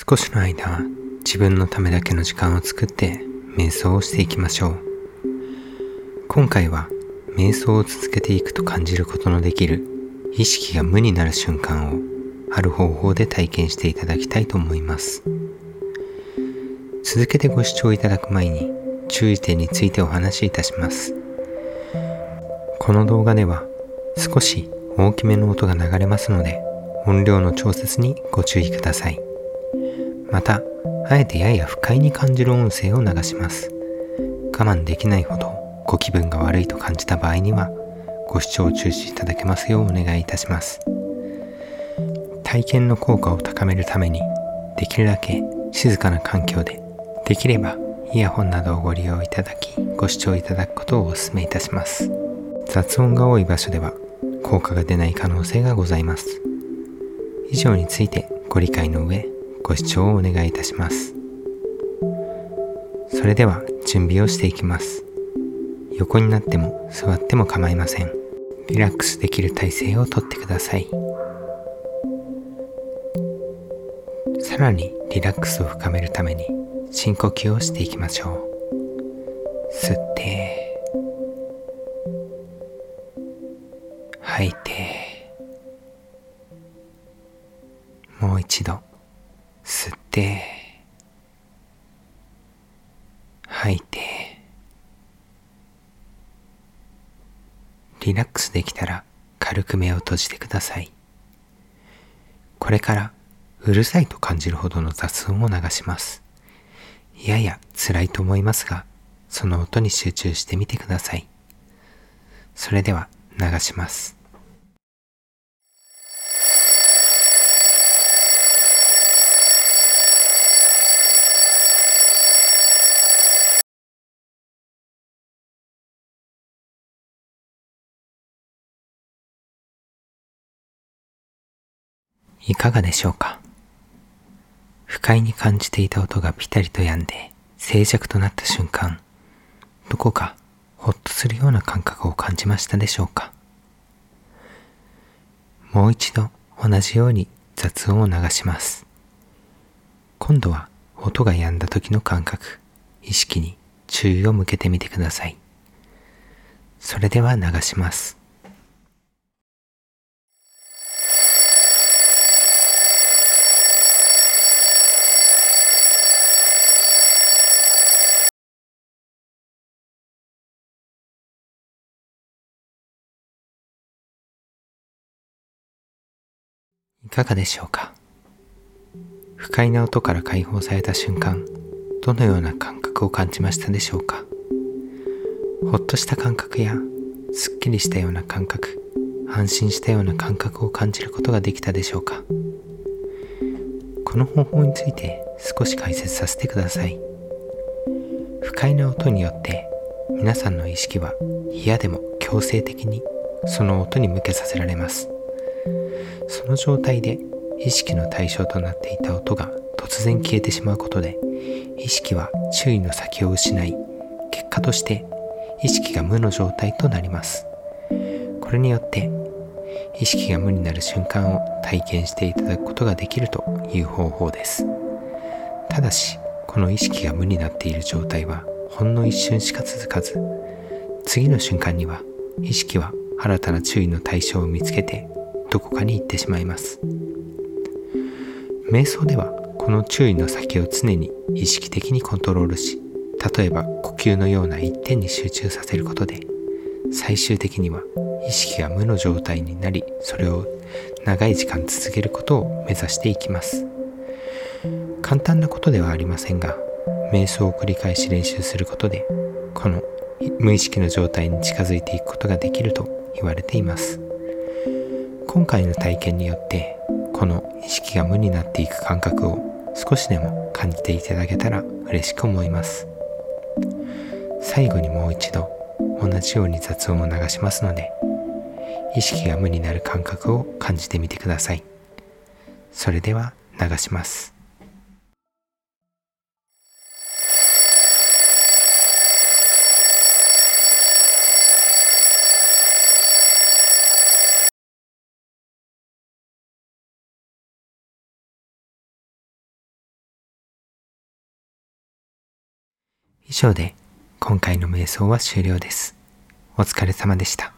少しの間、自分のためだけの時間を作って瞑想をしていきましょう。今回は瞑想を続けていくと感じることのできる意識が無になる瞬間をある方法で体験していただきたいと思います。続けてご視聴いただく前に注意点についてお話しいたします。この動画では少し大きめの音が流れますので音量の調節にご注意ください。また、あえてやや不快に感じる音声を流します。我慢できないほどご気分が悪いと感じた場合には、ご視聴を中止いただけますようお願いいたします。体験の効果を高めるために、できるだけ静かな環境で、できればイヤホンなどをご利用いただき、ご視聴いただくことをお勧めいたします。雑音が多い場所では、効果が出ない可能性がございます。以上についてご理解の上、ご視聴をお願いいたします。それでは準備をしていきます。横になっても座っても構いません。リラックスできる体勢をとってください。さらにリラックスを深めるために深呼吸をしていきましょう。吸って、吐いて、もう一度。吸って、吐いて、リラックスできたら軽く目を閉じてください。これからうるさいと感じるほどの雑音を流します。やや辛いと思いますが、その音に集中してみてください。それでは流します。いかがでしょうか？不快に感じていた音がピタリと止んで静寂となった瞬間、どこかほっとするような感覚を感じましたでしょうか？もう一度同じように雑音を流します。今度は音が止んだ時の感覚、意識に注意を向けてみてください。それでは流します。いかがでしょうか？不快な音から解放された瞬間、どのような感覚を感じましたでしょうか？ほっとした感覚や、すっきりしたような感覚、安心したような感覚を感じることができたでしょうか？この方法について少し解説させてください。不快な音によって皆さんの意識は嫌でも強制的にその音に向けさせられます。その状態で意識の対象となっていた音が突然消えてしまうことで意識は注意の先を失い結果として意識が無の状態となります。これによって意識が無になる瞬間を体験していただくことができるという方法です。ただしこの意識が無になっている状態はほんの一瞬しか続かず次の瞬間には意識は新たな注意の対象を見つけてどこかに行ってしまいます。瞑想ではこの注意の先を常に意識的にコントロールし例えば呼吸のような一点に集中させることで最終的には意識が無の状態になりそれを長い時間続けることを目指していきます。簡単なことではありませんが瞑想を繰り返し練習することでこの無意識の状態に近づいていくことができると言われています。今回の体験によってこの意識が無になっていく感覚を少しでも感じていただけたら嬉しく思います。最後にもう一度同じように雑音を流しますので意識が無になる感覚を感じてみてください。それでは流します。以上で今回の瞑想は終了です。お疲れ様でした。